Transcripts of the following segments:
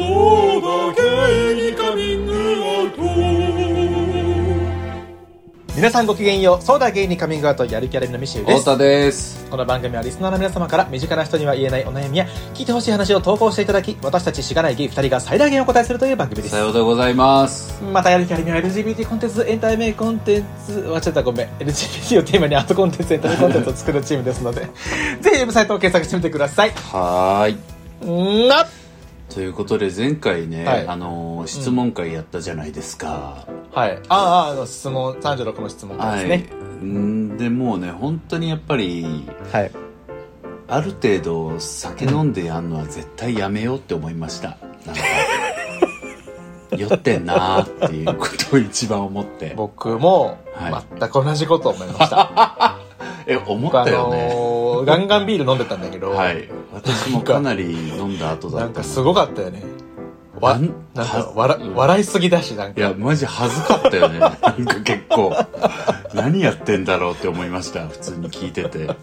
そうだゲイにカミングアウト皆さんごきげんよう、ソーダゲイにカミングアウトやる気ありのミシェルです。太田です。この番組はリスナーの皆様から身近な人には言えないお悩みや聞いてほしい話を投稿していただき、私たちしがないゲイ2人が最大限お答えするという番組ですさ。ようでございます。またやる気ありの LGBT コンテンツ、エンタメコンテンツ、間違ったごめん。LGBT をテーマにアートコンテンツ、エンタメコンテンツを作るチームですので、ぜひウェブサイトを検索してみてください。はーい。んなということで前回ね、はいあのー質問会やったじゃないですか。はい。ああ、あの質問、36の質問はい。ですね。んでもうね本当にやっぱりはい。ある程度酒飲んでやんのは絶対やめようって思いました。酔ってんなーっていうことを一番思って。僕もはい、全く同じことを思いました。え思ったよね。のーガンガンビール飲んでたんだけど、はい。私もかなり飲んだ後だったなんかすごかったよね。わ、ななんんかは笑、うん笑いすぎだし、なんか。いや、マジ恥ずかったよね。なんか結構。何やってんだろうって思いました。普通に聞いてて。ね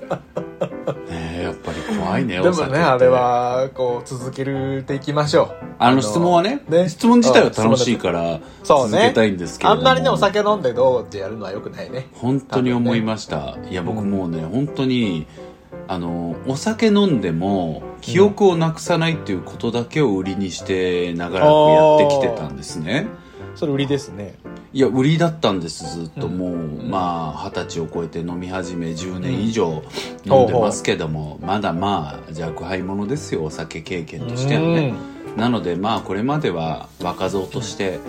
え、やっぱり怖いね、でもね、あれ。は、こう、続けていきましょう。あの質問はね、ね質問自体は楽しいから続けたいんですけれども。あんまりね、お酒飲んでどうってやるのは良くないね。本当に思いました。いや、僕もうね、本当に、あの、お酒飲んでも、記憶をなくさないっていうことだけを売りにして長らくやってきてたんですね。それ売りですね。いや売りだったんですずっとうんもう、ん。まあ二十歳を超えて飲み始め10年以上飲んでますけども、まだまあ若輩者ですよお酒経験としてはね。なのでまあこれまでは若造として、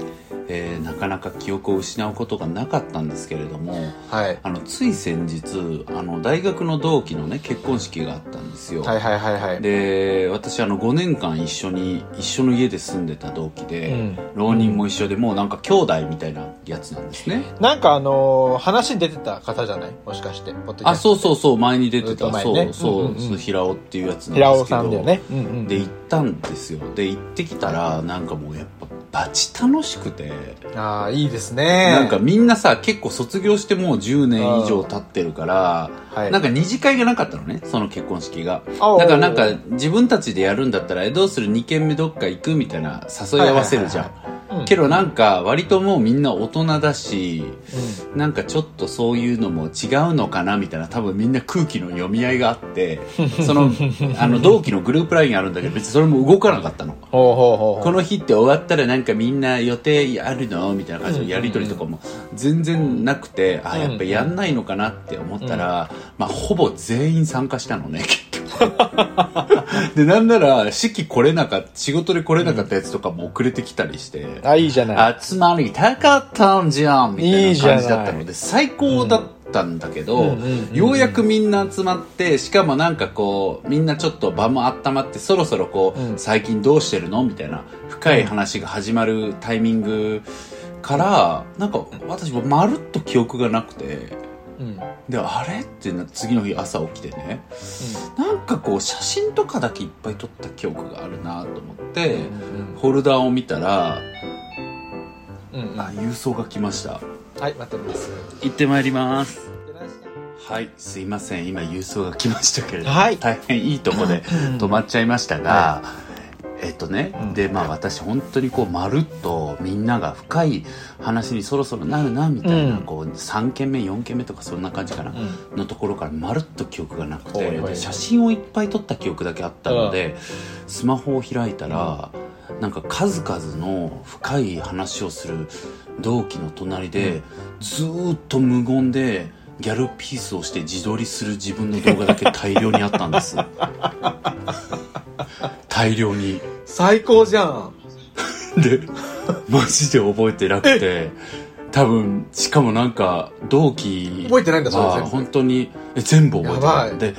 えーなかなか記憶を失うことがなかったんですけれどもはい。あのつい先日あの大学の同期のね結婚式があったんですよ、はいはいはいはい。で私あの5年間一緒に一緒の家で住んでた同期で、うん浪人も一緒でもうなんか兄弟みたいなやつなんですねなんかあのー話に出てた方じゃない？もしかして。あそうそうそう前に出てたと前そう、ねそう、うんうんうん平尾っていうやつなんですけど平尾さんだよね。うんうん。で行ったんですよで行ってきたらなんかもうやっぱバチ楽しくて、ああ、いいですね。なんかみんなさ結構卒業してもう10年以上経ってるから、はい。なんか二次会がなかったのねその結婚式が。だからなんか自分たちでやるんだったらえどうする？2軒目どっか行く？みたいな誘い合わせるじゃん、はいはいはいはいうん。けどなんか割ともうみんな大人だし、うなんかちょっとそういうのも違うのかなみたいな多分みんな空気の読み合いがあって そのあの同期のグループラインあるんだけど別にそれも動かなかったの。この日って終わったらなんかみんな予定あるのみたいな感じのやり取りとかも全然なくてあやっぱやんないのかなって思ったら、まあほぼ全員参加したのね。結局 でなんなら式来れなかった仕事で来れなかったやつとかも遅れてきたりして、あ、いいじゃない。集まりたかったんじゃんみたいな感じだったので最高だったんだけど、ようやくみんな集まってしかもなんかこうみんなちょっと場も温まってそろそろこう、うん。最近どうしてるの？みたいな深い話が始まるタイミングからなんか私もまるっと記憶がなくてうん。であれってな次の日朝起きてね。なんかこう写真とかだけいっぱい撮った記憶があるなと思って、うんフォルダーを見たらうんうん。あ郵送が来ました。はい、待ってます。行ってまいります。はいすいません。今郵送が来ましたけれども、はい。大変いいとこで止まっちゃいましたが、えっとね、うん。でまあ私本当にこうまるっとみんなが深い話にそろそろなるなみたいな、うん。こう3軒目4軒目とかそんな感じかな、うん。のところからまるっと記憶がなくて写真をいっぱい撮った記憶だけあったので、スマホを開いたら、なんか数々の深い話をする同期の隣で、ずーっと無言でギャルピースをして自撮りする自分の動画だけ大量にあったんです。大量に。最高じゃん。でマジで覚えてなくて。多分しかもなんか同期覚えてないんだそれは全部。本当にえ全部覚えてない。い。で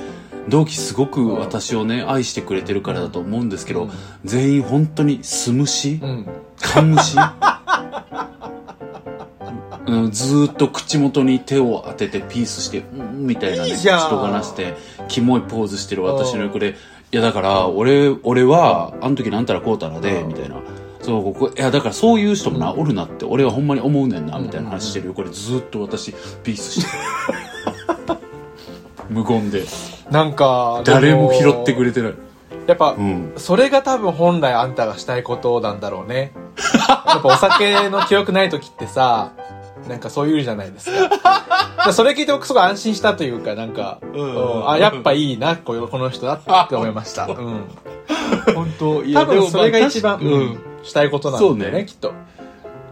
同期すごく私をね愛してくれてるからだと思うんですけど、全員本当に素虫、うん。カンムシうん、ずーっと口元に手を当ててピースして、うん、みたいなね、いいじゃん人がなして、キモいポーズしてる私の横で、いやだから、俺、俺は、あの時なんたらこうたらで、うんみたいな。そう、ここ、いやだからそういう人もな、おるなって、俺はほんまに思うねんな、みたいな話してる横でずーっと私、ピースしてる。無言で。なんか、誰も拾ってくれれてない。やっぱ、うんそれが多分本来あんたがしたいことなんだろうね。やっぱお酒の記憶ない時ってさ、なんかそういうじゃないですか。それ聞いて僕すごい安心したというか、なんか、あ、やっぱいいな、この人だって思いました。うん。本当い多分それが一番、うん、したいことなんだよね、きっと。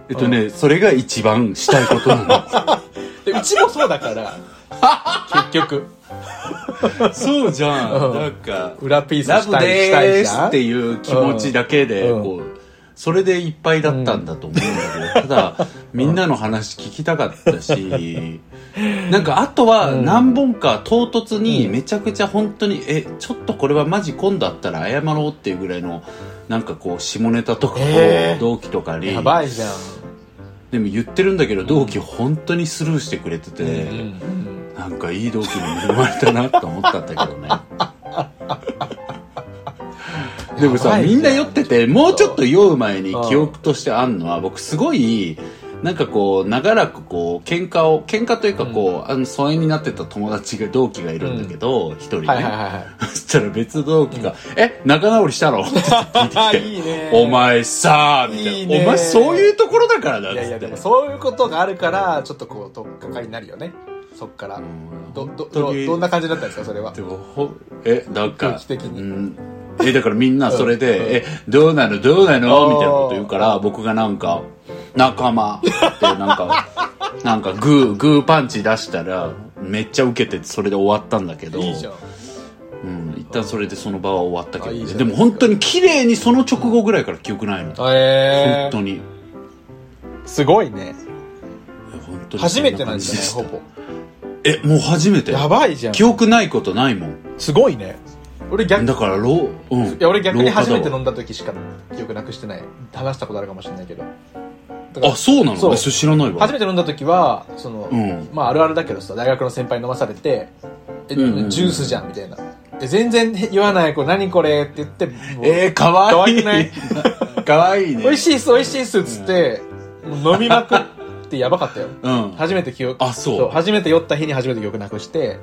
えっとね、それが一番したいことなの。で、うちもそうだから、結局、そうじゃうんん。なんか、裏ピースしたい、したいじゃんすっていう気持ちだけで、うんこう、それでいっぱいだったんだと思うんだけど、ただ、みんなの話聞きたかったし、なんかあとは何本か唐突にめちゃくちゃ本当に、え、ちょっとこれはマジ今度あったら謝ろうっていうぐらいの、なんかこう、下ネタとかえー。を同期とかに、やばいじゃん。でも言ってるんだけど、同期本当にスルーしてくれてて、うん。なんかいい同期に恵まれたなと思ったんだけどね。でもさ、みんな酔ってて、もうちょっと酔う前に記憶としてあんのは、僕すごい、なんかこう、長らくこう、喧嘩を、喧嘩というかこう、あの、疎遠になってた友達が、同期がいるんだけど、一、人ね。はいはいはいはい。そしたら別同期が、え、仲直りしたの？って聞いてきて、いいねお前さ、みたいな。いいねお前そういうところだからだって。いやいや、でもそういうことがあるから、ちょっとこう、とっかかりになるよね。そっから。んど、ど、どどんな感じだったんですか、それは？でもほえなんか空気的にうん、えだからみん。なそれで「う。ん。えどう。なのどう。なの?」みたいなこと言うから僕がなんか「仲間」ってなんかなんかグーグーパンチ出したらめっちゃ受けてそれで終わったんだけどいい。う。ん、一旦それでその場は終わったけど、ね、あいいじゃんでも本当に綺麗にその直後ぐらいから記憶ないの、えー、本当にすごいね。本当に初めてなんじゃないほぼ。えもう初めてやばいじゃん。記憶ないことないもんすごいね。俺逆、だからロー、うん、いや俺逆に初めて飲んだ時しか記憶なくしてない。話したことあるかもしれないけど。あそうなの？そう知らないわ初めて飲んだ時は、その、うんまああるあるだけどさ、大学の先輩に飲まされて、え、うんうんうんジュースじゃんみたいな。え、全然言わない、これ何これって言って、えー、かわいい。かわい？いね。美味しいっす、美味しいっすっつって、飲みまくってやばかったよ。うん。初めて記憶、あそう初めて酔った日に初めて記憶なくして、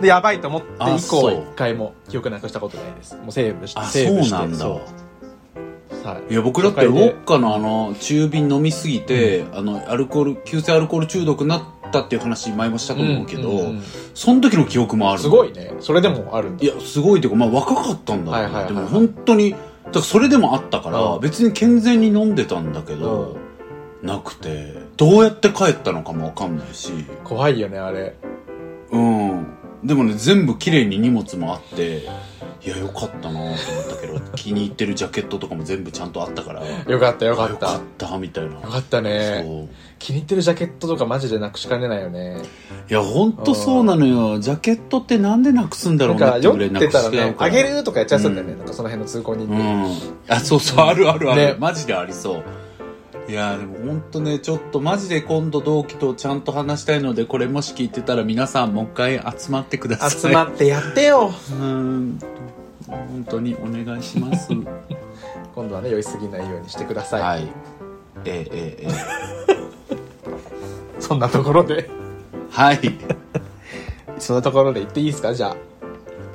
で、やばいと思って以降一回も記憶なくしたことないです。もうセーブして、あ、セーブして。そうなんだ。いいや、僕だってウォッカのあの、中瓶飲みすぎて、あの、アルコール、急性アルコール中毒になったっていう話前もしたと思うけど、うんうんうんその時の記憶もある。すごいね。それでもあるい。や、すごいっていうか、まあ若かったんだはいはいでも本当に、だからそれでもあったから、うん別に健全に飲んでたんだけど、なくて、どうやって帰ったのかもわかんないし、怖いよね、あれ。うん。でもね、全部綺麗に荷物もあって、いや、よかったなと思ったけど、気に入ってるジャケットとかも全部ちゃんとあったから、よかったよかった。よかった、みたいな。かったね。そう。気に入ってるジャケットとかマジでなくしかねないよね。いや、ほんとそうなのよ。ジャケットってなんでなくすんだろうんなってぐらいなってたらくしちゃうね。あげるとかやっちゃいそうだよね。うんなんかその辺の通行人に。うん。あ、そうそう、あるあるある。ねマジでありそう。いやでも本当ね、ちょっとマジで今度同期とちゃんと話したいので、これもし聞いてたら皆さんもう一回集まってください。集まってやってよ。うん。本当にお願いします。今度はね、酔いすぎないようにしてください。はい。えええええ そんなところで、えはい。そんなところで言っていいですか？じゃ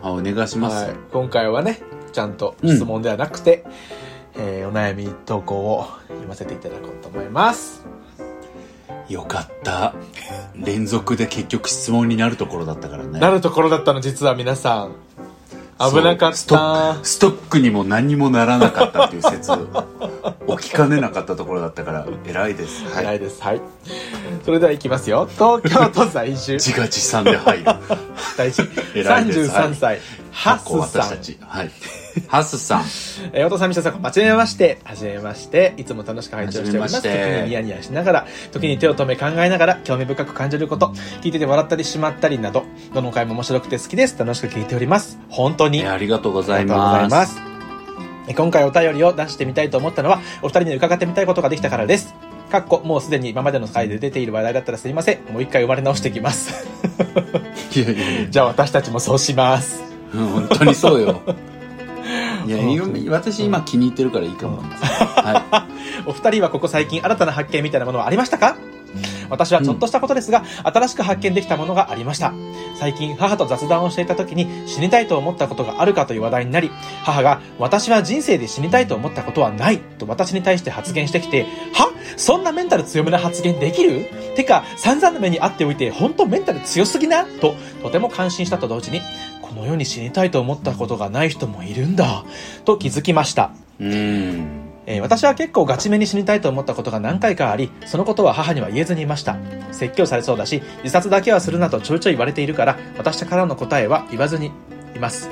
あ、お願いしあ。ます。はい。今回はね、ちゃんと質問ではなくて、えーお悩み投稿を読ませていただこうと思います。よかった。連続で結局質問になるところだったからね。なるところだったの、実は皆さん。危なかっそうストたッ。クストックにも何にもならなかったっていう説 起きかねなかったところだったから偉いですはい偉いです。はい。それでは行きますよ。東京都在住。自画自賛で入る 大事。偉いです33歳。ハスさん私た。ちはいハスさんえー、お父さん、みしさん、はじめまして。はじめまして。いつも楽しく拝聴しております。時にニヤニヤしながら、時に手を止め考えながら、興味深く感じること、聞いてて笑ったりしまったりなど、どの回も面白くて好きです。楽しく聞いております。本当に。えありがとうございありがとうございまます今回お便りを出してみたいと思ったのは、お二人に伺ってみたいことができたからです。かっこ、もうすでに今までの回で出ている話題だったらすいません。もう一回生まれ直してきます。いやいや じゃあ私たちもそうします。うん本当にそうよ いや今私今気に入ってるからいいかも、はお二人はここ最近新たな発見みたいなものはありましたか？私はちょっとしたことですが、新しく発見できたものがありました。最近、母と雑談をしていた時に死にたいと思ったことがあるかという話題になり、母が、私は人生で死にたいと思ったことはないと私に対して発言してきて、は？そんなメンタル強めな発言できる？てか、散々な目にあっておいて、本当メンタル強すぎな？と、とても感心したと同時に、この世に死にたいと思ったことがない人もいるんだ、と気づきました。うんえー私は結構ガチめに死にたいと思ったことが何回かあり、そのことは母には言えずにいました。説教されそうだし、自殺だけはするなとちょいちょい言われているから、私からの答えは言わずにいます。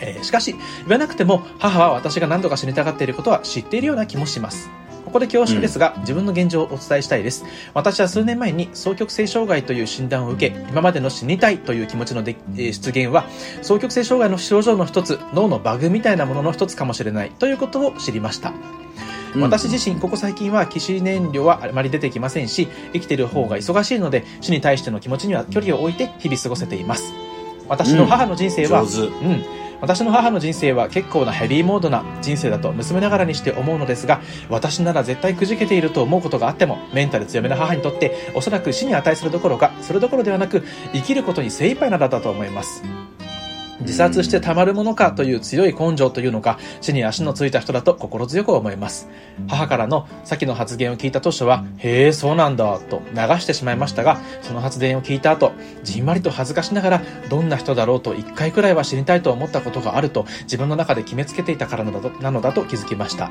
えーしかし、言わなくても、母は私が何度か死にたがっていることは知っているような気もします。ここで恐縮ですが、自分の現状をお伝えしたいです。私は数年前に双極性障害という診断を受け、今までの死にたいという気持ちので、えー出現は、双極性障害の症状の一つ、脳のバグみたいなものの一つかもしれないということを知りました。うん。私自身ここ最近は起死燃料はあまり出てきませんし生きている方が忙しいので死に対しての気持ちには距離を置いて日々過ごせています。私の母の人生は、うんうん私の母の人生は結構なヘビーモードな人生だと娘ながらにして思うのですが私なら絶対くじけていると思うことがあってもメンタル強めな母にとっておそらく死に値するどころかそれどころではなく生きることに精一杯なのだと思います。自殺してたまるものかという強い根性というのか死に足のついた人だと心強く思います。母からの先の発言を聞いた当初はへえそうなんだと流してしまいましたがその発言を聞いた後じんわりと恥ずかしながらどんな人だろうと一回くらいは死にたいと思ったことがあると自分の中で決めつけていたからなのだとなのだと気づきました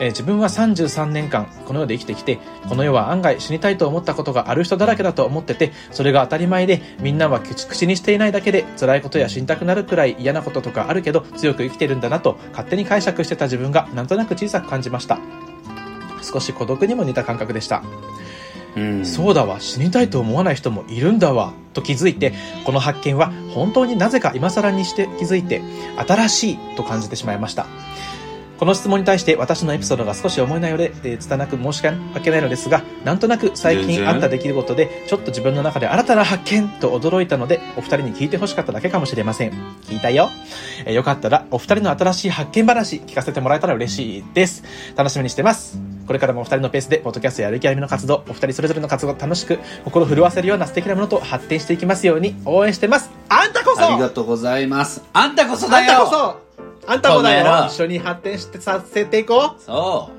えー自分は33年間この世で生きてきてこの世は案外死にたいと思ったことがある人だらけだと思っててそれが当たり前でみんなは口口にしていないだけで辛いことや死にたくなるくらい嫌なこととかあるけど強く生きてるんだなと勝手に解釈してた自分がなんとなく小さく感じました。少し孤独にも似た感覚でした。うん。そうだわ死にたいと思わない人もいるんだわと気づいてこの発見は本当になぜか今更にして気づいて新しいと感じてしまいましたこの質問に対して私のエピソードが少し重い内容で、えー拙く申し訳ないのですがなんとなく最近あった出来事でちょっと自分の中で新たな発見と驚いたのでお二人に聞いてほしかっただけかもしれません。聞いたよ、えーよかったらお二人の新しい発見話聞かせてもらえたら嬉しいです。楽しみにしてます。これからもお二人のペースでポッドキャストやる気ありみの活動お二人それぞれの活動を楽しく心震わせるような素敵なものと発展していきますように応援してます。あんたこそ。ありがとうございます。あんたこそだあんたよこそあんたもだよ。一緒に発展してさせていこそ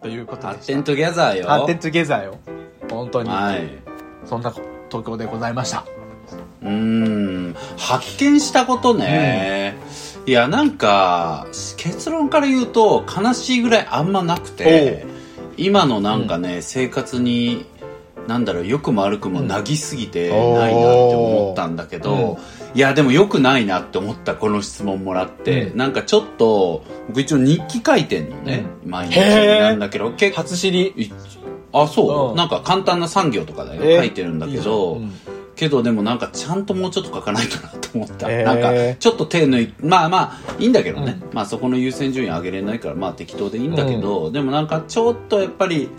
う。ということで発展 together よ。発展 together よ。本当に、はい。そんな東京でございました。うーん。発見したことね、いやなんか結論から言うと悲しいぐらいあんまなくて今のなんかね、生活になんだろう良くも悪くもなぎすぎてうんないなって思ったんだけど、いやでも良くないなって思ったこの質問もらって、うん。なんかちょっと僕一応日記書いてんのね、毎日へーなんだけど。結構初知り。いあそう、うん。なんか簡単な産業とかだよ、えー書いてるんだけど。けどでもなんかちゃんともうちょっと書かないとなと思った、へー。なんかちょっと手抜いまあまあいいんだけどね、まあそこの優先順位上げれないからまあ適当でいいんだけど、でもなんかちょっとやっぱり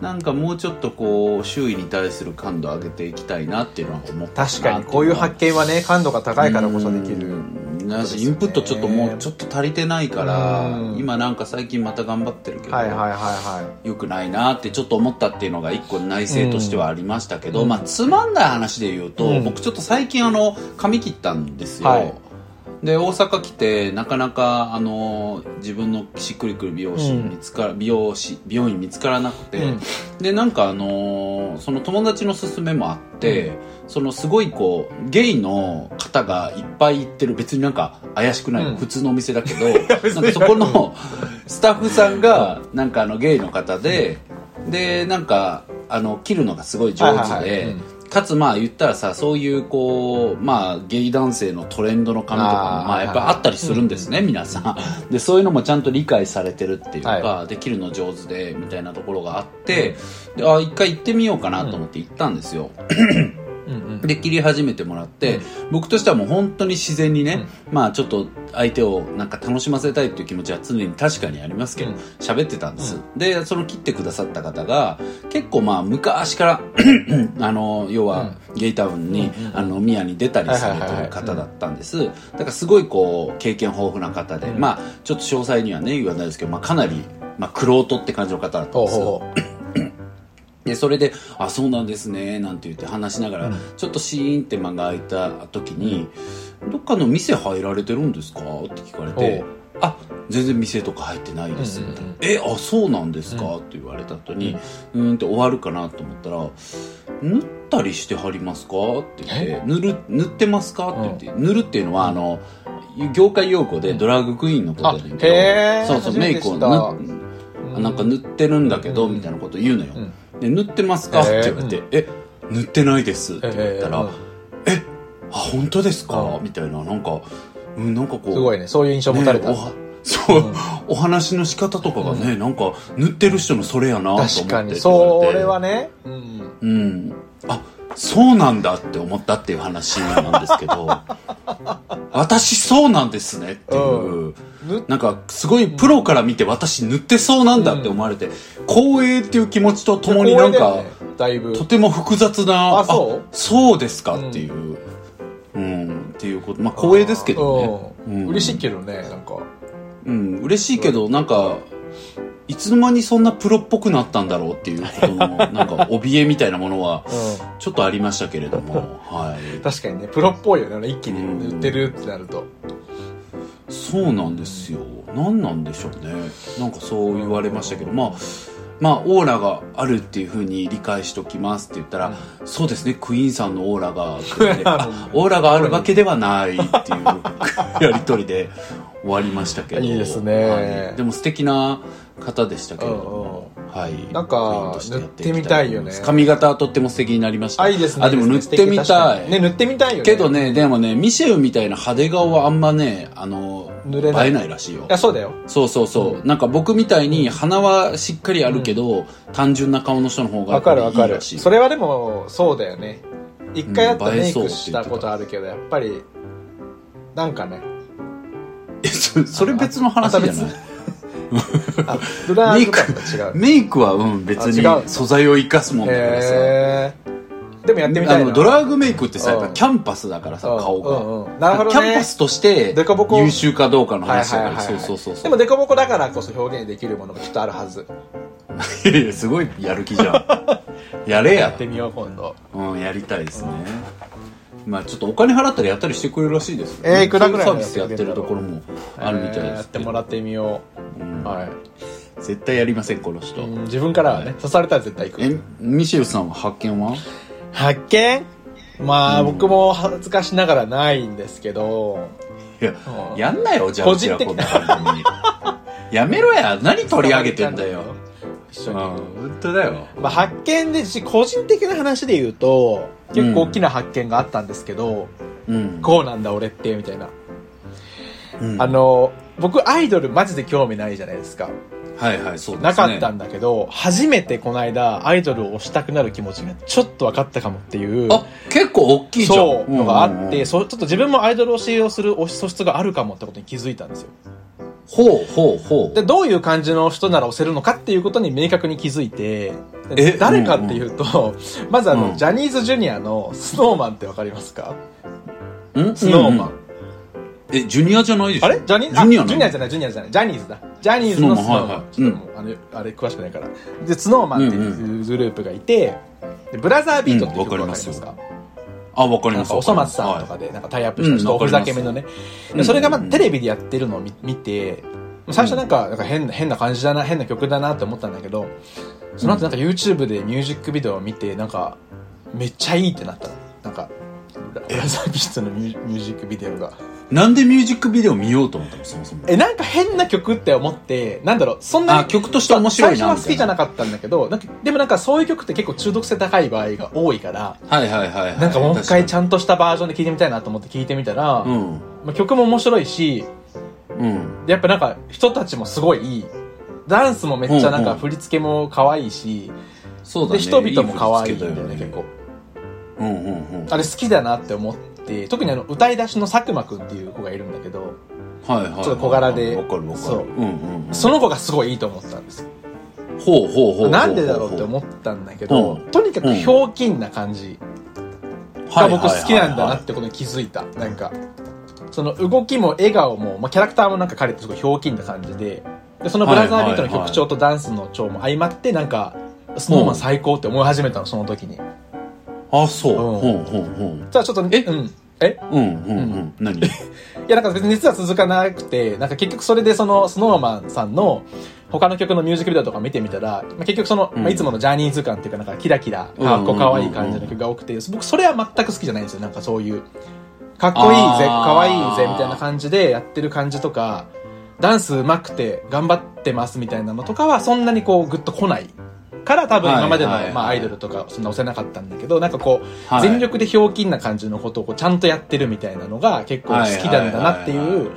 なんかもうちょっとこう周囲に対する感度上げていきたいなっていうのは思ったな確かにこういう発見はね感度が高いからこそできるなんかインプットちょっともうちょっと足りてないから今なんか最近また頑張ってるけど、はいはいはいは良くないなってちょっと思ったっていうのが一個内政としてはありましたけど、うんまあつまんない話で言うと、うん僕ちょっと最近あの髪切ったんですよ、はいで大阪来てなかなかあの自分のしっくりくる美容師うん。見つか、美容師美容院見つからなくて、うん。でなんかあのその友達の勧めもあって、そのすごいこうゲイの方がいっぱい行ってる別になんか怪しくない、うん。普通のお店だけど なんかそこのスタッフさんがなんかあのゲイの方で、でなんかあの切るのがすごい上手で、はいはいはい。うんかつまあ言ったらさそういうこうまあゲイ男性のトレンドの髪とかもまあやっぱあったりするんですね、皆さん。でそういうのもちゃんと理解されてるっていうか、はできるの上手でみたいなところがあって、であ一回行ってみようかなと思って行ったんですよ、で切り始めてもらって、うん。僕としてはもう本当に自然にね、まあちょっと相手をなんか楽しませたいっていう気持ちは常に確かにありますけどうん。喋、ってたんです、でその切ってくださった方が結構まあ昔から あの要はゲイタウンに、あの宮に出たりされてる方だったんです。だからすごいこう経験豊富な方で、うん。まあちょっと詳細にはね言わないですけど、まあ、かなり、まあ、玄人って感じの方だったんですほうほう。ほで、それで、あ、そうなんですね、なんて言って話しながら、うん。ちょっとシーンって間が空いた時に、どっかの店入られてるんですか？って聞かれてあ、全然店とか入ってないです、みたいなえ、あ、そうなんですか、うん。って言われた後に、うーんって終わるかなと思ったら、塗ったりしてはりますか？って言ってえ、塗る、塗ってますか？って言って、塗るっていうのは、あの、業界用語でドラッグクイーンのことやねんけど、そうそう、メイクをなんか塗ってるんだけど、うん。みたいなこと言うのよ。うんで、塗ってますか？って言われて、え、塗ってないです。って言ったら、ええ、あ、本当ですか？うん。みたいな、なんか、うん、なんかこう、すごいね。そういう印象持たれた、ねそう、うん。お話の仕方とかがね、なんか、塗ってる人のそれやなと思って。確かに。それはね、うん、うん。あ、そうなんだって思ったっていう話なんですけど、私そうなんですねっていう、塗っなんかすごいプロから見て私塗ってそうなんだって思われて、光栄っていう気持ちとともになんか、ねだいぶ。とても複雑な、あそう？そうですかっていう、うん、っていうこと、まあ光栄ですけどね。うんうん。嬉しいけどねなんか。うん、嬉しいけど、なんか、いつの間にそんなプロっぽくなったんだろうっていうことの、なんか、怯えみたいなものは、うちょっとありましたけれども、はい。ん確かにねプロっぽいよね。一気に塗ってるってなると、そうなんですよ。何なんでしょうね。なんかそう言われましたけど、まあ、まあ、オーラがあるっていうふうに理解しておきますって言ったら、そうですね、クイーンさんのオーラが、オーラがあるわけではないっていう やりとりで終わりましたけど。いいですね。はい。でも素敵な方でしたけれども、はい。なんか塗ってみたいよね。髪型はとっても素敵になりました。あいいですね。あ、でも塗ってみたい。ね塗ってみたいよね。けどね、でもね、ミシェルみたいな派手顔はあんまね、あの、塗れない。映えないらしいよ。い。やそうだよ。そうそうそう。なんか僕みたいに鼻はしっかりあるけど、単純な顔の人の方がやわかるわかる。いいらしい。それはでもそうだよね。一回やったメイクしたことあるけどやっぱりなんかね。それ別の話じゃない？あブラーとかと違うメイクはうん別に素材を生かすもんだからさ。でもやってみたいなあのドラッグメイクってさ、やっうんぱキャンバスだからさ、うん顔が。なるほどねキャンバスとして優秀かどうかのはい話だから。そうそうそうそう。でもデコボコだからこそ表現できるものがきっとあるはずいやいやすごいやる気じゃん。やれや やっ。てみよう今度うん、やりたいですね。まあちょっとお金払ったらやったりしてくれるらしいですよ、えーいくらぐらいそういうサービスやってるところもあるみたいえーですけど、やってもらってみよう。はい。絶対やりません、この人。うん自分からはね刺されたら絶対行く。え、ミシェルさんは発見は？発見？まあ、うん。僕も恥ずかしながらないんですけど。いや、うん。やんなよ、じゃあ、個うちらこん人的なな番組。やめろや、何取り上げてんだよ。一緒に、うん、本当だよ。まあ、発見でし個人的な話で言うと結構大きな発見があったんですけど、うん。こうなんだ俺ってみたいな、うんあの僕アイドルマジで興味ないじゃないですかはいはい、そうですね。なかったんだけど、初めてこの間アイドルを推したくなる気持ちがちょっと分かったかもっていうあ、結構大きいじゃん。そうのがあって、うんうんうんそうちょっと自分もアイドル推しをする推し素質があるかもってことに気づいたんですよほうほうほう。でどういう感じの人なら推せるのかっていうことに明確に気づいて誰かっていうと、まずあの、うん。ジャニーズジュニアのスノーマンってわかりますか？ん？スノーマン、うんえ、ジュニアじゃないでしょ？あれ？ジャニジュニアジュニアじゃないジュニアじゃない。ジャニーズだ。ジャニーズのスノーマン、ちょっともうあのあれ詳しくないから。でスノーマンっていうグループがいて、でブラザービートっていう曲うんわかりますか、あ、わかります。おそ松さんとかでなんかタイアップしたちょっとおふざけめのね、でそれがまあテレビでやってるのを見見て最初なんかなんか変な変な感じだな変な曲だなって思ったんだけどその後なんか YouTube でミュージックビデオを見てなんかめっちゃいいってなったの。なんかブラザービートのミュージックビデオがなんでミュージックビデオ見ようと思ったのそもそも。えなんか変な曲って思ってなんだろうそんなにあ、曲として面白いな。最初は好きじゃなかかったんだけどなんかでもなんかそういう曲って結構中毒性高い場合が多いから。はいはいはいはい。なんかもう一回ちゃゃんとしたバージョンで聴いてみたいなと思って聴いてみたら、うん。まあ、曲も面白いしうん。でやっぱなんか人たちもすごいいいダンスもめっちゃなんうんうんか振り付けも可愛いし、そうだね。で人々も可愛いんだよね結構うんうんうん。あれ好きだなって思って特にあの歌い出しの佐久間くんっていう子がいるんだけどはいはいはい。ちょっと小柄で。そううんうんうん。その子がすごいいいと思ったんですよほうほうほう。なんでだろうって思ったんだけど、うんとにかくひょうきんな感じが僕好きなんだなってことに気づいたなんかその動きも笑顔も、まあ、キャラクターもなんか彼ってすごいひょうきんな感じででそのブラザービートの曲調とダンスの調も相まってなんかスノーマン最高って思い始めたの、その時に。あそう。うん。ほうほうほう。じゃあちょっと、え？うん。え？うんうんうん。何？いや、なんか別に実は続かなくて、なんか結局それでその、スノーマンさんの他の曲のミュージックビデオとか見てみたら、まあ、結局その、うん。まあ、いつものジャニーズ感っていうかなんかキラキラ、かっこかわいい感じの曲が多くて、僕それは全く好きじゃないんですよ。なんかそういう、かっこいいぜ、かわいいぜ、みたいな感じでやってる感じとか、ダンス上手くて頑張ってますみたいなのとかはそんなにこうグッと来ない。から多分今までの、まあアイドルとかそんな押せなかったんだけど、なんかこう、はい全力でひょうきんな感じのことをこうちゃんとやってるみたいなのが結構好きなんだなってはいう、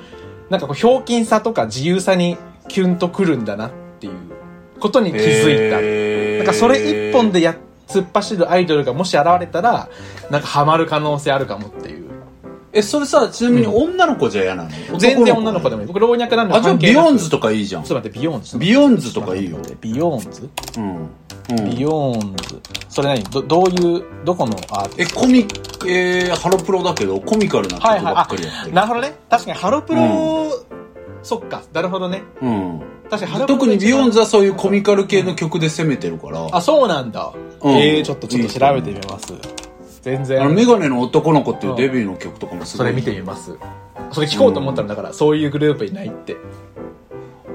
なんかこうひょうきんさとか自由さにキュンとくるんだなっていうことに気づいた。なんかそれ一本でや突っ走るアイドルがもし現れたら、なんかハマる可能性あるかもっていう。えそれさちなみに女の子じゃ嫌なの？全然女の子でももいい。僕老若男女あじゃあ関係なく。 BEYOOOOONDS とかいいじゃん。ちょっと待って、 BEYOOOOONDS。BEYOOOOONDS とかいいよ。 BEYOOOOONDS うん。うん。 BEYOOOOONDS。それ何？ど、どういう、どこのアーティえスコミえー、ハロプロだけどコミカルな曲はいはい。ばっかりやってとる、なるほどね。確かにハロプロ、そっか。なるほどね。うん。確かにハロプロ特に BEYOOOOONDS ははそういうコミカル系の曲で攻めてるから。あ、そうなんだ。うん。ええー、ちょっと、ちょっと調べてみます。全然。あのメガネの男の子っていうデビューの曲とかもすごいそれ見てみます。それ聞こうと思ったら、だから、そういうグループいないって。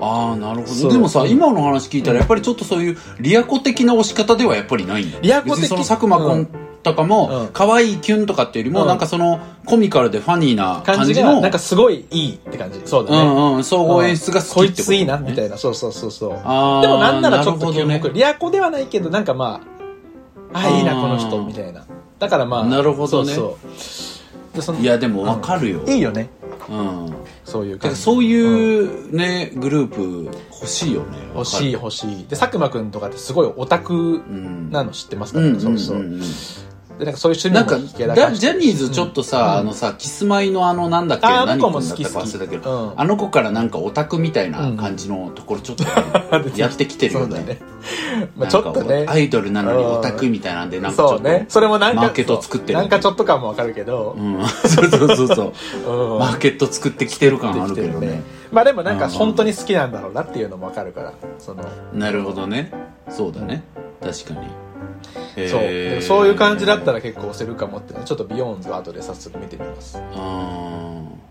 ああなるほどでもさうん今の話聞いたらやっぱりちょっとそういうリアコ的な推し方ではやっぱりないんだリアコ的その佐久間君とかうんも可愛いキュンとかっていうよりうんもなんかそのコミカルでファニーな感じが、感じのなんかすごいいいって感じ。そうだね。うんうん総合演出が好きってことこいついいな、みたいな。そうそうそうそう。でもなんならちょっとなるほどね僕、リアコではないけど、なんかまあ、あ、いいな、この人、みたいな。だからまあ、なるほどねそうそうでそのいやでもわかるよいいよね。うんそういう感じ。だからそういうねグループ欲しいよね欲しい欲しい。で、佐久間くんとかってすごいオタクうんなの知ってますか、うんそうそう。なんかそういう趣味もひけらだかしてジャニーズちょっとさ、うん。あのさキスマイのあのなんだっけあ何君だったか好き。忘れたけ好きうん。どあの子からなんかオタクみたいな感じのところちょっとね、やってきてるよね。ね。まあちょっとね。アイドルなのにオタクみたいなんでなんかちょっとそうね。それもなんか、マーケット作ってるなんかちょっとかもわかるけど。う、ん、そうそうそうそう。うん。マーケット作ってきてる感あるけどね。まあでもなんかうん。本当に好きなんだろうなっていうのもわかるから、その、なるほどね。そうだね。確かにそう。そういう感じだったら結構押せるかもってね、ちょっとビヨーンズを後で早速見てみます。うんうん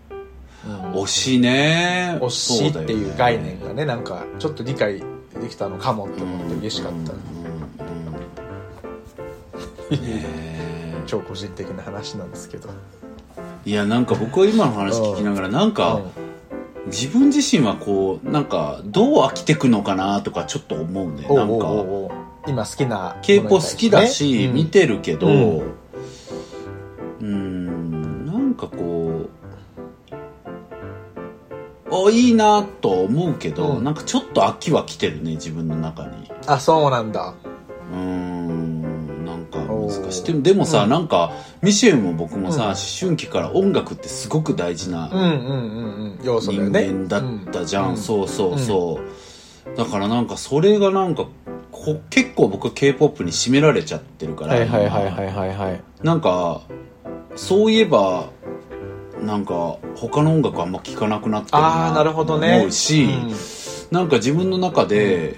推しね推しっていう概念がね、なんかちょっと理解できたのかもって思って嬉しかった。超個人的な話なんですけど。ーいやなんか僕は今の話聞きながらなんか自分自身はこうなんかどう飽きてくのかなとかちょっと思うね。なんか今好きな o p 好きだし、見てるけどうん。うんなんかこうあいいなとは思うけど、うん。なんかちょっと飽きは来てるね自分の中に。あそうなんだ。うん難しい。でもでもさ、うん。なんかミシェルも僕もさ、うん。思春期から音楽ってすごく大事な人ね。間だったじゃん、うん。そうそうそう、だからなんかそれがなんかこ結構僕 k p o p に占められちゃってるから、はいはいはいはいはいはい。なんかそういえばなんか他の音楽あんま聴かなくなってるなるほどね思うし、うんなんか自分の中で、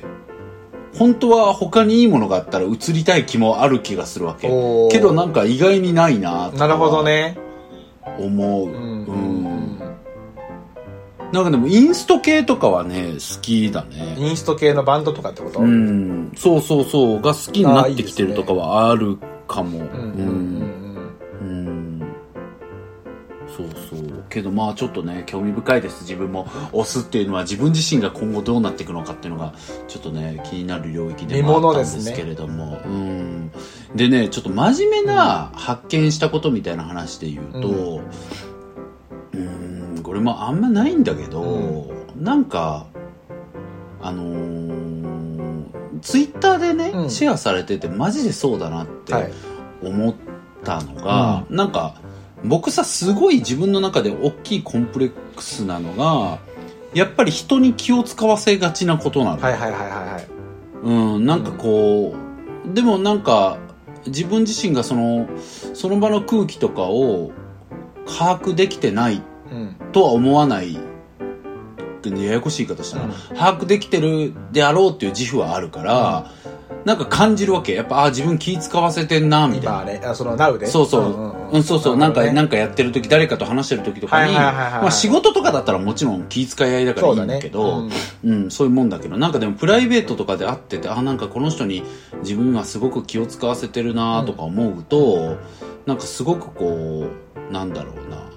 本当は他にいいものがあったら移りたい気もある気がするわけ。けどなんか意外にないななるほどね。思う、うんうんうん。なんかでもインスト系とかはね好きだね。インスト系のバンドとかってこと？うん。そうそうそう。が好きになってきてるとかはあるかも。うんけどまあちょっとね興味深いです。自分も。押すっていうのは自分自身が今後どうなっていくのかっていうのがちょっとね気になる領域でもあったんですけれども、うん。でねちょっと真面目な発見したことみたいな話で言うとうん。これもあんまないんだけど、なんかあのーツイッターでね、うん。シェアされててマジでそうだなってはい。思ったのが、なんか僕さすごい自分の中で大きいコンプレックスなのがやっぱり人に気を使わせがちなことなの、はいはいはいはいはい。うん、なんかこう、でもなんか自分自身がそのその場の空気とかを把握できてないうん。とは思わないややこしい言い方したな、うん。把握できてるであろうっていう自負はあるから、なんか感じるわけ。やっぱ、あ、自分気使わせてんな、みたいな。今ね、あその、ナウで？そうそう。んうん、そうそう。なんか、なんかやってる時、誰かと話してる時とかに、まあ仕事とかだったらもちろん気遣い合いだからいいんだけど、そうん、そういうもんだけど、なんかでもプライベートとかで会ってて、あ、なんかこの人に自分はすごく気を使わせてるなとか思うと、なんかすごくこう、なんだろうな、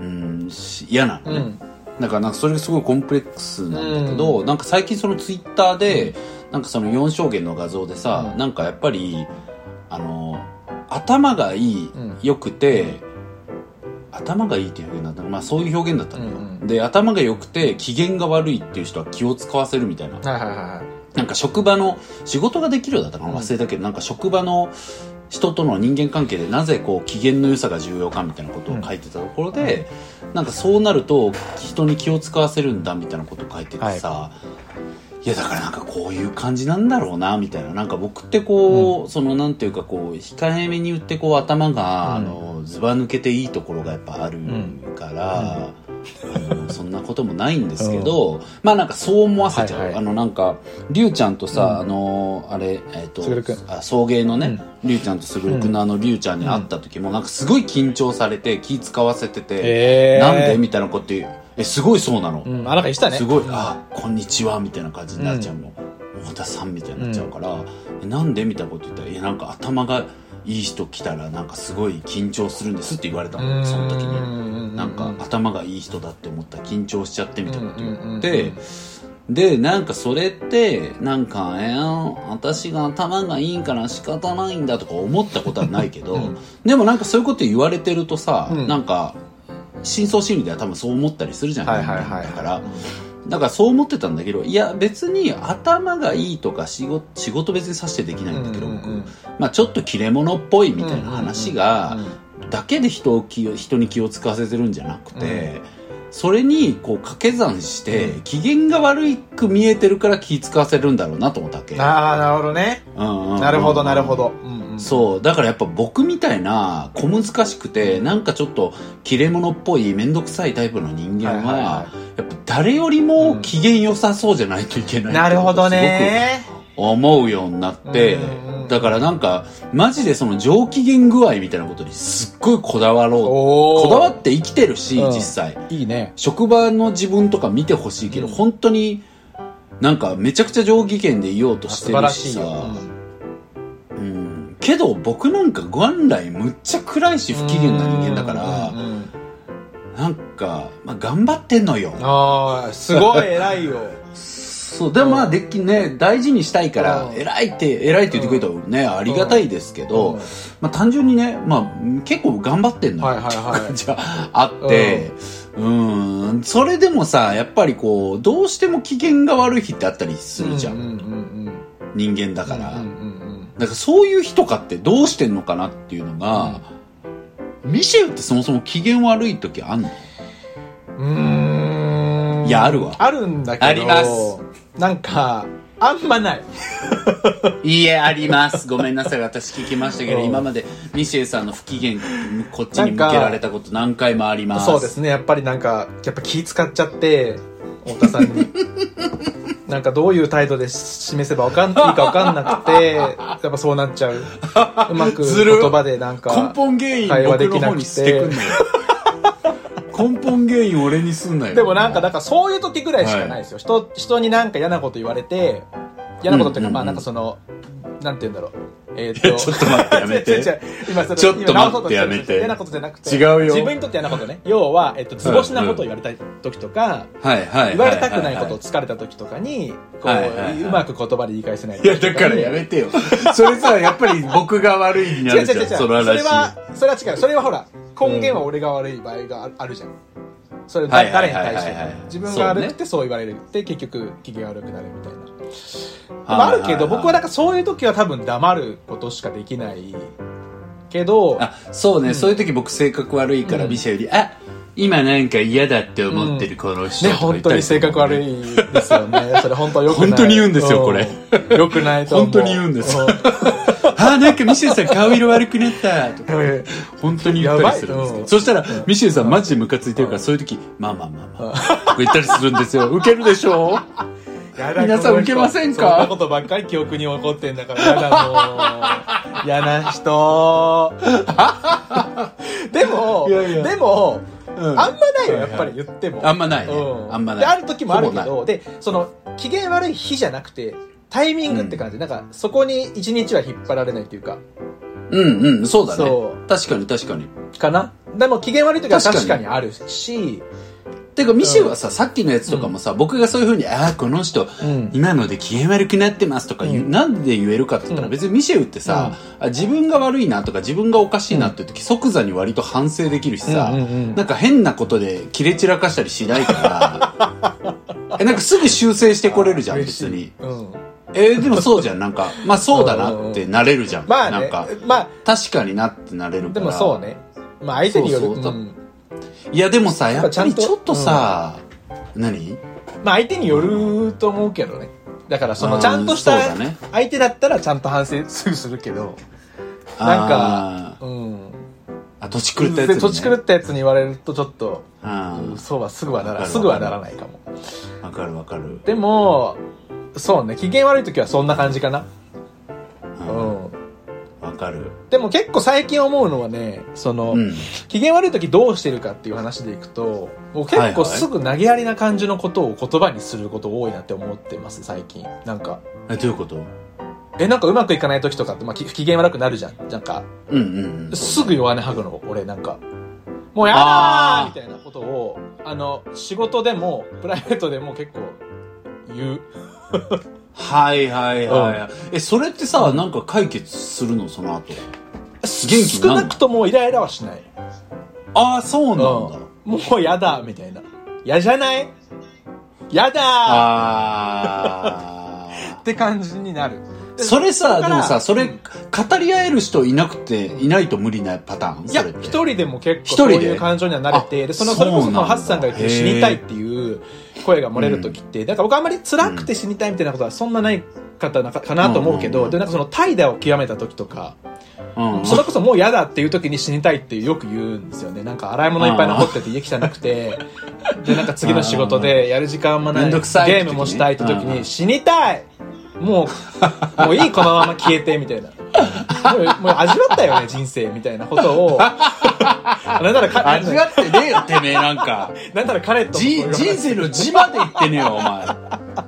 うん、し嫌なのね。うん。だからなんかそれがすごいコンプレックスなんだけど、なんか最近そのツイッターで、なんかその4証言の画像でさ、うん。なんかやっぱり、あの、頭がいい、うん良くて、頭がいいっていう表現なんだまあそういう表現だったのよ、うんうん。で、頭が良くて機嫌が悪いっていう人は気を使わせるみたいな。はいはいはいはい。なんか職場の、仕事ができるようだったかな。忘れたけど、なんか職場の人との人間関係でなぜこう機嫌の良さが重要かみたいなことを書いてたところで、なんかそうなると人に気を使わせるんだみたいなことを書いててさ、い、やだからなんかこういう感じなんだろうなみたいな。なんか僕ってこう、そのなんていうかこう控えめに言ってこう頭が、あのずば抜けていいところがやっぱあるから、あのそんなこともないんですけど、まあなんかそう思わせちゃう、はいはい。あのなんかりゅうちゃんとさ、あのあれえっ、とすぐるくん。あ送迎のね、りゅうちゃんとすぐるくんのあのりゅうちゃんに会った時もなんかすごい緊張されて気使わせてて、えー。なんで？みたいなこと言うえすごいそうなの、うん、あ、なんか言ってたね。すごい、あ、こんにちは、みたいな感じになっちゃうの。太田さんみたいになっちゃうから、えなんでみたいなこと言ったら、いや、なんか頭がいい人来たら、なんかすごい緊張するんですって言われたの、その時に。になんか頭がいい人だって思ったら緊張しちゃってみたいなこと言うん。うん。うん。って、で、なんかそれって、なんか、えー、私が頭がいいから仕方ないんだとか思ったことはないけど、うん。でもなんかそういうこと言われてるとさ、うん。なんか、深層心理では多分そう思ったりするじゃないはいはいはい。だから、だからそう思ってたんだけど、いや別に頭がいいとか仕事、仕事別にさしてできないんだけど、僕、まあちょっと切れ者っぽいみたいな話が、だけで人を気を、人に気を使わせてるんじゃなくて、それにこう掛け算して、機嫌が悪く見えてるから気使わせるんだろうなと思ったわけ。ああ、なるほどね。うんうんうんなるほど、なるほど。うんうんそう。だからやっぱ僕みたいな小難しくて、なんかちょっと切れ者っぽいめんどくさいタイプの人間は、はいはいはやっぱ誰よりも機嫌良さそうじゃないといけない。なるほどね。すごく思うようになってだからなんか、マジでその上機嫌具合みたいなことにすっごいこだわろう。こだわって生きてるし、うん実際。いいね。職場の自分とか見てほしいけど、うん本当に、なんかめちゃくちゃ上機嫌でいようとしてるしさ。うんけど僕なんか元来むっちゃ暗いし不機嫌な人間だからなんか、まあ、頑張ってんのよああ、すごい偉いよ。そうでもまあできね大事にしたいからうん。偉いって偉いって言ってくれたらねありがたいですけど、うん。まあ単純にねまあ結構頑張ってんのよ、はいはいはい。じゃああって。うん。それでもさやっぱりこうどうしても機嫌が悪い日ってあったりするじゃん、人間だから、だからそういう日とかってどうしてんのかなっていうのが、ミシェルってそもそも機嫌悪い時あんの？うん。いやあるわ。あるんだけど。あります。なんか、あんまない。いいえ、あります。ごめんなさい。私聞きましたけど、うん今までミシェルさんの不機嫌、こっちに向けられたこと何回もあります。そうですね。やっぱりなんか、やっぱ気使っちゃって、太田さんに。なんかどういう態度で示せばわかんいいかわかんなくて、やっぱそうなっちゃう。うまく 言葉でなんか。根本原因会話できなくて。根本原因俺にすんなよ。でもなんか、だからそういう時ぐらいしかないですよ。人、人になんか嫌なこと言われて、嫌なことっていうか、まあなんかその、なんて言うんだろう。えーっいやちょっと待ってやめて違う違う今ちょっと待ってやめて嫌なことじゃなくて。違うよ自分にとって嫌なことね。要は、えっと、図星なことを言われた時とか、はいはい。言われたくないことをは疲れた時とかに、こはいはいはいううまく言葉で言い返せないいや、だからやめてよ。それさ、やっぱり僕が悪いにな 違う違う違う違う。るじゃん、そ。れは、それは違う。それはほら、根源は俺が悪い場合がああるじゃん。それ誰に対しても。自分が悪くてそう言われる。って結局機嫌悪くなるみたいな。でもあるけど僕はなんかそういう時は多分黙ることしかできないけど、あ、そうね、そういう時僕性格悪いから、うん。ミシェルに、あ、今なんか嫌だって思ってるこの人ね、とか言本当に性格悪いですよね。それ本当よくない。本当に言うんですよこれ。うん。よくないと思う。本当に言うんですうあ、なんかミシェルさん顔色悪くなった。とか。ん本当に言ったりするんですやばい。うん。よそしたら、ミシェルさんマジでムカついてるから、そういう時、まあまあまあまあ、とか言ったりするんですよ。ウケるでしょ？皆さんこの人。受けませんか？そんなことばっかり記憶に残ってんだから、やだもう。嫌な人。でも、でも、うん。あんまないよ、やっぱり言っても。あんまないあんまない。で、ある時もあるけど、で、その、機嫌悪い日じゃなくて、タイミングって感じ。なんか、そこに一日は引っ張られないっていうか、うんうん、そうだね。そ。確かに確かに。かな。でも、機嫌悪い時は確かに。確かにあるし、てか、ミシェはさ、さっきのやつとかもさ、僕がそういうふうに、ああ、この人、うん。今ので機嫌悪くなってますとか言う、うん。なんで言えるかって言ったら、うん。別にミシェウってさ、あ自分が悪いなとか自分がおかしいなっていう時、即座に割と反省できるしさ、うんうんうんなんか変なことで切れ散らかしたりしないから、え、なんかすぐ修正してこれるじゃん、別に。うん。えーでもそうじゃん、なんか、まあそうだなってなれるじゃん。まあねなんか、、まあ、確かになってなれるから。でもそうね。まあ相手による。そうそううんいやでもさ、やっぱりちょっとさ、何？まあ相手によると思うけどね。だからそのうんちゃんとした相手だったらちゃんと反省すぐするけど、なんあか、うん。ーあ、土地狂ったやつ、ね。で土地狂ったやつに言われるとちょっと、うんそうはすぐはなら、すぐはならないかも。わかるわかる。でも、そうね、機嫌悪い時はそんな感じかな。う。うんん。わかる。でも結構最近思うのはね、その、うん。機嫌悪い時どうしてるかっていう話でいくと、もう結構すぐ投げやりな感じのことを言葉にすること多いなって思ってます、最近。なんか。え、どういうこと？え、なんかうまくいかない時とかって、まあ、機嫌悪くなるじゃん。なんか、うんうんうん。すぐ弱音吐くの、俺なんか。もうやだーみたいなことを、あの、仕事でも、プライベートでも結構、言う。はいはいはい。え、それってさ、なんか解決するの？その後。元気に少なくともイライラはしない。ああ、そうなんだ。うん。もうやだみたいな。嫌じゃない？やだーあって感じになる。あ。それさ、でもさ、それ、語り合える人いなくて、いないと無理なパターン？いや。一人でも結構一人で？そういう感情には慣れて、その、それこそハッサンが言ってる死にたいっていう声が漏れる時って、だから僕あんまり辛くて死にたいみたいなことはそんなない方なかかなと思うけど、うんうんうんで、なんかその怠惰を極めた時とか、うん。それこそもう嫌だっていう時に死にたいってよく言うんですよね。なんか洗い物いっぱい残ってて家汚くて、で、なんか次の仕事でやる時間もない、ゲームもしたいって時うんうんに死にたいもう、もういいこのまま消えてみたいな。もう味わったよね、人生みたいなことを。なんならか、味わってねえよ、てめえなんか。なんなら彼ともじ人生の字まで言ってねえよ、お前。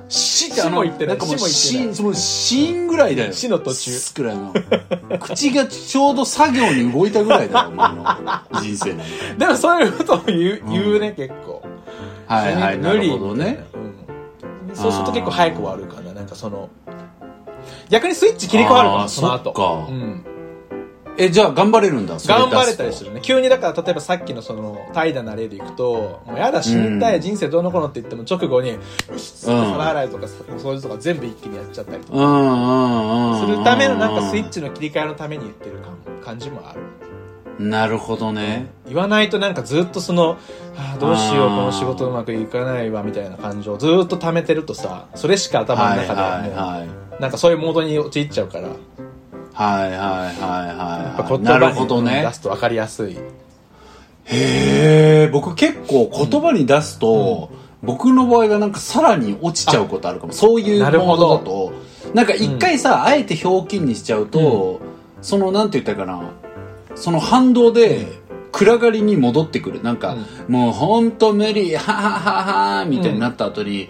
死ってあの、死も言ってないんかもう死死、その死んぐらいだよ。死の途中すくらいの。口がちょうど作業に動いたぐらいだよ、お前の人生なんて。でもそういうことを言う、言うね、結構。はいはい、な無理るほどね。うん。そうすると結構早く終わるかな、なんかその、逆にスイッチ切り替わるかも、あーその後。そっかうん。え、じゃあ頑張れるんだ、頑張れたりするね。急にだから、例えばさっきのその、怠惰な例でいくと、もうやだ、死にたい、うん人生どうのこうのって言っても直後に、皿洗いとか掃除とか全部一気にやっちゃったりとか。するためのなんかスイッチの切り替えのために言ってる感感じもある。なるほどね。言わないとなんかずっとその、あーどうしよう、この仕事うまくいかないわ、みたいな感情をずっと溜めてるとさ、それしか頭の中ではいはもう、はいはい。なんかそういうモードに陥っちゃうから、はいはいはいはいはい。ぱ言葉なるほどにね出。すと分かりやすい。へえ、僕結構言葉に出すと、僕の場合はなんかさらに落ちちゃうことあるかも。そういうモードだと。なんか一回さ、あえて表記にしちゃうと、そのなんて言ったかな、その反動で、暗がりに戻ってくる。なんか、もうほんと無理、はははは、みたいになった後に、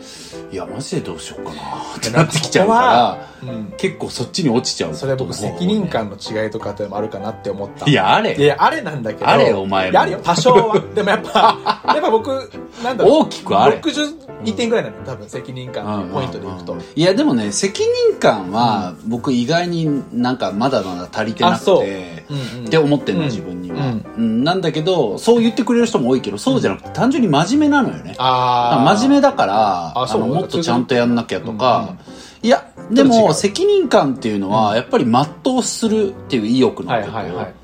いや、マジでどうしようかな、ってなってきちゃうから、うん。結構そっちに落ちちゃう。それは僕責任感の違いとかってもあるかなって思った。いや、あれ。いや、あれなんだけど。あれお前あるよ、多少は。でもやっぱ、やっぱ僕、なんだろう。大きくあれ62点ぐらいなのよ、多分、責任感のポイントでいくと。いやでもね責任感は僕意外になんかまだまだ足りてなくてうんうんって思ってんのうん自分には、うん。うん。なんだけどそう言ってくれる人も多いけどそうじゃなくて単純に真面目なのよね。ああ。真面目だからあそうのもっとちゃんとやんなきゃとか。うんいやでも責任感っていうのはやっぱり全うするっていう意欲のはこと。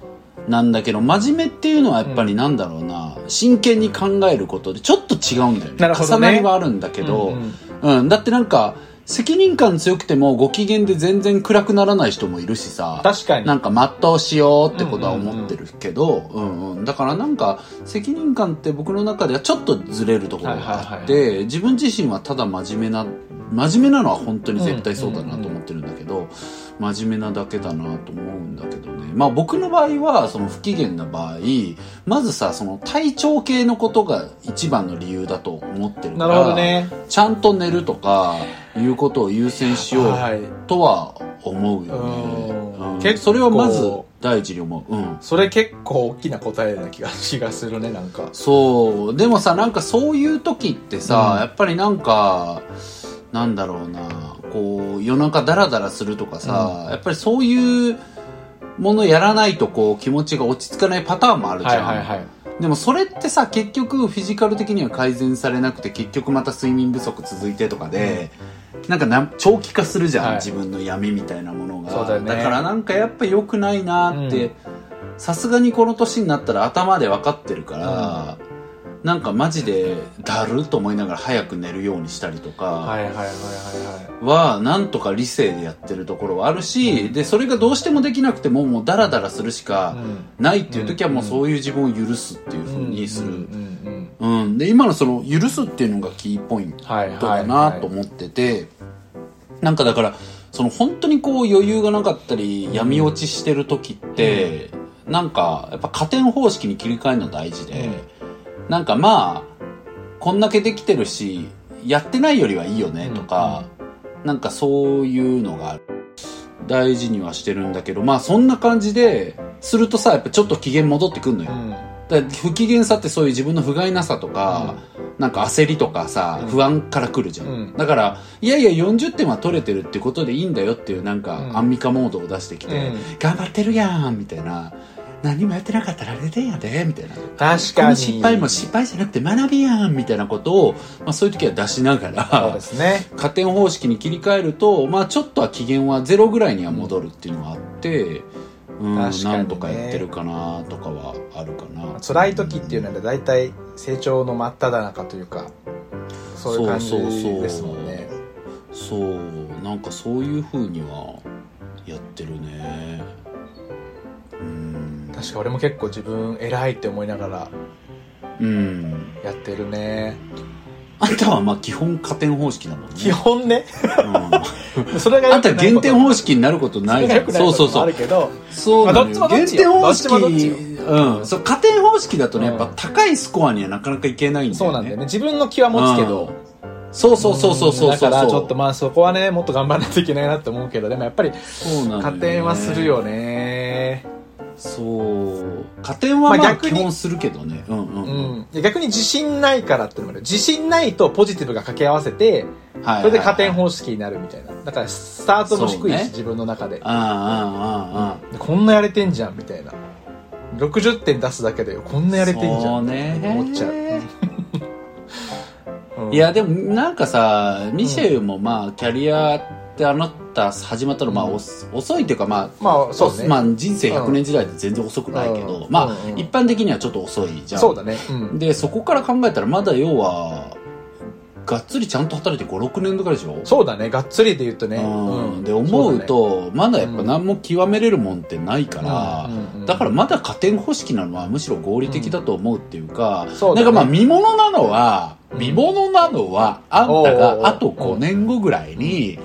なんだけど真面目っていうのはやっぱりなんだろうな。真剣に考えることでちょっと違うんだよね。重なりはあるんだけど、うんうん。うん、だってなんか、責任感強くてもご機嫌で全然暗くならない人もいるしさ。確かに。なんか全うしようってことは思ってるけど、うんうんだからなんか責任感って僕の中ではちょっとずれるところがあって、はいはい自分自身はただ真面目な真面目なのは本当に絶対そうだなと思ってるんだけど、真面目なだけだなと思うんだけどね。まあ僕の場合は、その不機嫌な場合、まずさ、その体調系のことが一番の理由だと思ってるかなら、るほどね。ちゃんと寝るとか、いうことを優先しようはいとは思うようんね。結構それはまず第一に思う。うん。それ結構大きな答えな気が気がするね、なんか。そう。でもさ、なんかそういう時ってさ、うんやっぱりなんか、なんだろうな、こう、夜中ダラダラするとかさ、やっぱりそういうものやらないとこう気持ちが落ち着かないパターンもあるじゃん。はいはいはい。でもそれってさ、結局フィジカル的には改善されなくて結局また睡眠不足続いてとかで、なんかな長期化するじゃん、はい自分の闇みたいなものが。だよねからなんかやっぱ良くないなって、さすがにこの年になったら頭で分かってるから、なんかマジでだると思いながら早く寝るようにしたりとかはなんとか理性でやってるところはあるし、でそれがどうしてもできなくてももうダラダラするしかないっていう時はもうそういう自分を許すっていうふうにする。うんで今のその許すっていうのがキーポイントだなと思ってて、なんかだからその本当にこう余裕がなかったり闇落ちしてる時って、なんかやっぱ加点方式に切り替えるの大事で、なんかまあこんだけできてるしやってないよりはいいよねとか、なんかそういうのが大事にはしてるんだけどまあそんな感じでするとさやっぱちょっと機嫌戻ってくんのよ、うん。不機嫌さってそういう自分の不甲斐なさとか、なんか焦りとかさ、うん。不安から来るじゃん、うん。だからいやいや40点は取れてるってことでいいんだよっていうなんか、うん。アンミカモードを出してきて、うん。頑張ってるやんみたいな何もやってなかったらあれでやでみたいな確かに。失敗も失敗じゃなくて学びやんみたいなことを、まあ、そういう時は出しながそうらですね。加点方式に切り替えると、まあ、ちょっとは機嫌はゼロぐらいには戻るっていうのがあって、うん、ねなんとかやってるかなとかはあるかな辛い時っていうのは大体成長の真っ只中というか、そういう感じそうそうそうですもんね。そうなんかそういうふうにはやってるねうん確か俺も結構自分偉いって思いながらうん。やってるね。あんたはまあ基本加点方式だもんね。基本ね。うん。それがあんた減点方式になることないじゃん。そうそうあそう。るけど、そうなのよ。まあどっちもどっちよ。減点方式。うん。そう加点方式だとねやっぱうん高いスコアにはなかなかいけないんだよね。そうなんだよね。自分の気は持つけど、そうそうそうそうそうそうだからちょっとまあそこはね、もっと頑張らないといけないなって思うけど、でもやっぱり加点はするよね。そう加点はまあ基本するけどねうんうんううんん。で逆に自信ないからっていうのもある。自信ないとポジティブが掛け合わせて、はいそれで加点方式になるみたいな。だからスタートも低いし、ね自分の中で。ああああああでこんなやれてんじゃんみたいな。60点出すだけでこんなやれてんじゃん。そうね思っちゃう。うんいやでもなんかさミシェルもまあキャリアってあなた始まったのまあお遅いっていうかまあまあそうね。まあ人生100年時代で全然遅くないけど、うん。まあ、うんうん一般的にはちょっと遅いじゃん。そうだね。うん。でそこから考えたらまだ要はがっつりちゃんと働いて56年とかでしょ？そうだね。がっつりで言うとね。うん。ん。で思う、とまだやっぱ何も極めれるもんってないから、うんうんうん。だからまだ加点方式なのはむしろ合理的だと思うっていうか、そうだね。なんかまあ見物なのは、うん。見物なのはあんたがあと5年後ぐらいに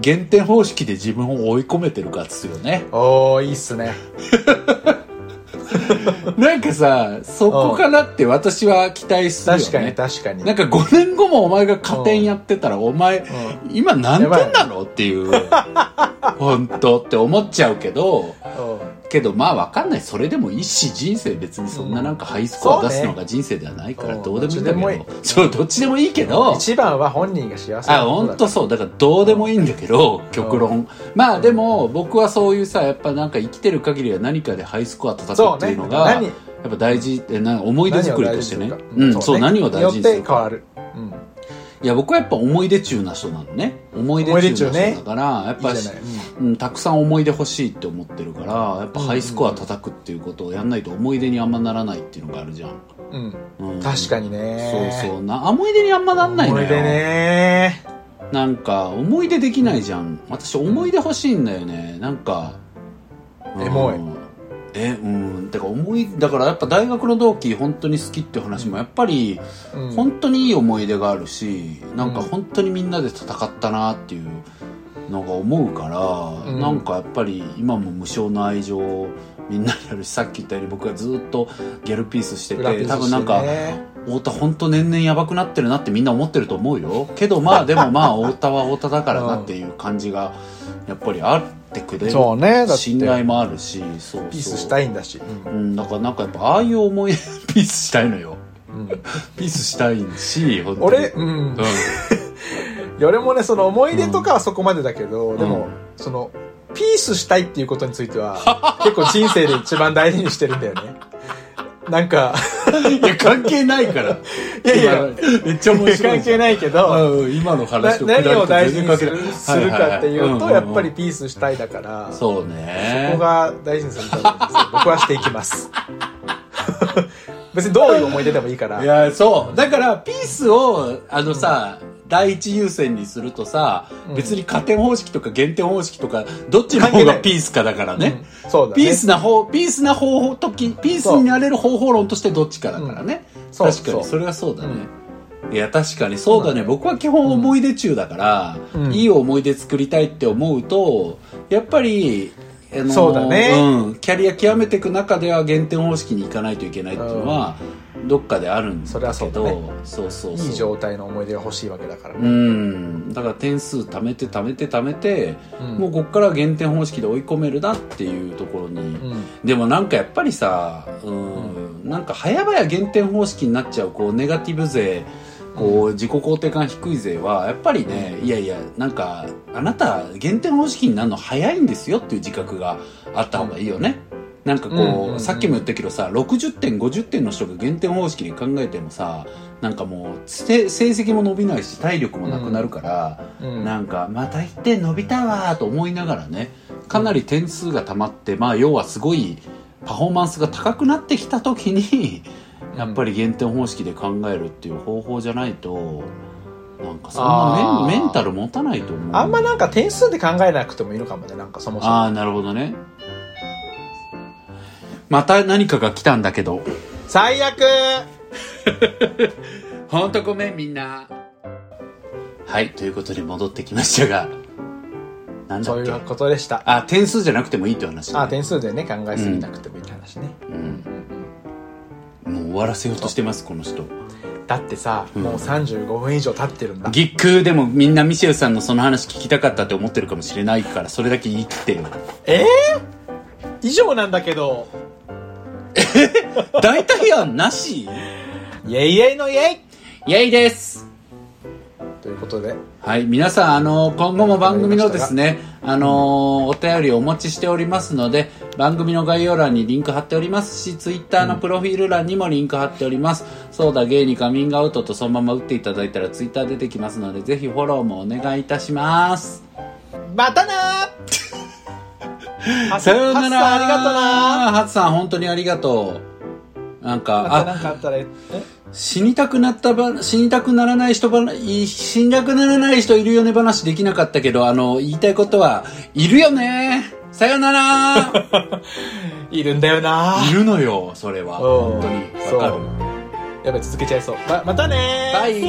減点方式で自分を追い込めてるかっつよね。うん。おー、いいっすね。なんかさ、そこかなって私は期待するよね。確かに確かに。なんか5年後もお前が加点やってたら、お前、う今何点なの？っていう、本当って思っちゃうけど、んけどまあわかんない。それでもいいし、人生別にそんななんかハイスコア出すのが人生ではないからどうでもいい。んだけど。そう、どっちでもいいけど、一番は本人が幸せあ、本当そう。だからどうでもいいんだけど、極論。まあでも、僕はそういうさ、やっぱなんか生きてる限りは何かでハイスコア叩くっていうのが、何？やっぱ大事ってな思い出作りとしてね。うん。そう何を大事にするか。変わる、うん、いや僕はやっぱ思い出中な人なのね。思い出中な人だからやっぱいいじゃない、うん、たくさん思い出欲しいって思ってるからやっぱハイスコア叩くっていうことをやんないと思い出にあんまならないっていうのがあるじゃん、うん。うん。うん、確かにね。そうそう。な思い出にあんまなんないのよ。思い出ね。なんか思い出できないじゃん。私思い出欲しいんだよね。なんか、うん。エモいえうん。だから思いだからやっぱ大学の同期本当に好きっていう話もやっぱりうん。本当にいい思い出があるし、なんか本当にみんなで戦ったなっていうのが思うから、うん。なんかやっぱり今も無償の愛情をみんなにあるしさっき言ったように僕がずっとギャルピースしててね。多分なんか太田本当年々やばくなってるなってみんな思ってると思うよ。けどまあでもまあ太田は太田だからなっていう感じがやっぱりあってくれるそうねだって。信頼もあるしそうそう。ピースしたいんだし、うんだからなんかやっぱああいう思い ピースしたいのよ。うん。ピースしたいし本当に。俺、うん。うん。いや俺もねその思い出とかはそこまでだけど、ん。でもそのピースしたいっていうことについては 結構人生で一番大事にしてるんだよね。なんか いや関係ないから。いやいやめっちゃ面白い関係ないけど、うん今のな話と何を大事にするするかっていうと、やっぱりピースしたいだから、そそうね。こが大事にすると思うんですよ。僕はしていきます。別にどういう思い出でもいいから。いやそう。だからピースをあのさ、第一優先にするとさ、うん。別に加点方式とか減点方式とかどっちの方がピースかだからね、うん。そうだね。ピースな方ピースな方法時ピースになれる方法論としてどっちかだからね、そう。確かに。そう。それはそうだね、いや確かにそうだね。僕は基本思い出中だから、うん。いい思い出作りたいって思うとやっぱりあのそうだね。うん、キャリア極めていく中では減点方式に行かないといけないっていうのは、どっかであるんだそれはけどそうだね。そうそうそう。いい状態の思い出が欲しいわけだから、うん。だから点数貯めて貯めて貯めて、うん。もうこっから減点方式で追い込めるなっていうところに、うん。でもなんかやっぱりさうん、なんか早々減点方式になっちゃうこうネガティブ勢こう自己肯定感低い勢はやっぱりねいやいやなんかあなた減点方式になるの早いんですよっていう自覚があった方がいいよね。なんかこう、うんうんうんさっきも言ったけどさ60点50点の人が減点方式で考えてもさなんかもうせ成績も伸びないし体力もなくなるから、うん。なんかまた1点伸びたわーと思いながらねかなり点数が溜まってまあ要はすごいパフォーマンスが高くなってきた時にやっぱり減点方式で考えるっていう方法じゃないとなんかそんなメンメンタル持たないと思う。あんまなんか点数で考えなくてもいいのかもねなんかそもそも。ああなるほどね。また何かが来たんだけど。最悪。ほんとごめんみんな。はいということで戻ってきましたが。なんだっけ？そういうことでした。あ点数じゃなくてもいいって話、ね、あ点数でね考えすぎなくてもいいって話ね、うん、もう終わらせようとしてますこの人。だってさ、うん。もう35分以上経ってるんだ。ギックでもみんなミシェルさんのその話聞きたかったって思ってるかもしれないからそれだけ言い切ってよえー、以上なんだけど。大体案なし？イエイイエイのイエイ。イェイです。ということで。はい、皆さん、あの今後も番組のですね、あのお便りをお待ちしておりますので、番組の概要欄にリンク貼っておりますし、ツイッターのプロフィール欄にもリンク貼っております。そうだ、ゲイにカミングアウトとそのまま打っていただいたらツイッター出てきますので、ぜひフォローもお願いいたします。またなー さようならありがとなハツさん、本当にありがとう。なんか、あ、なんかあったらえ死にたくなったば、死にたくならない人ば死にたくならない人いるよね話できなかったけど、あの、言いたいことは、いるよねさよなら。いるんだよな。いるのよ、それは。うん。本当に。わかる。やべ続けちゃいそう。ままたねー。バイ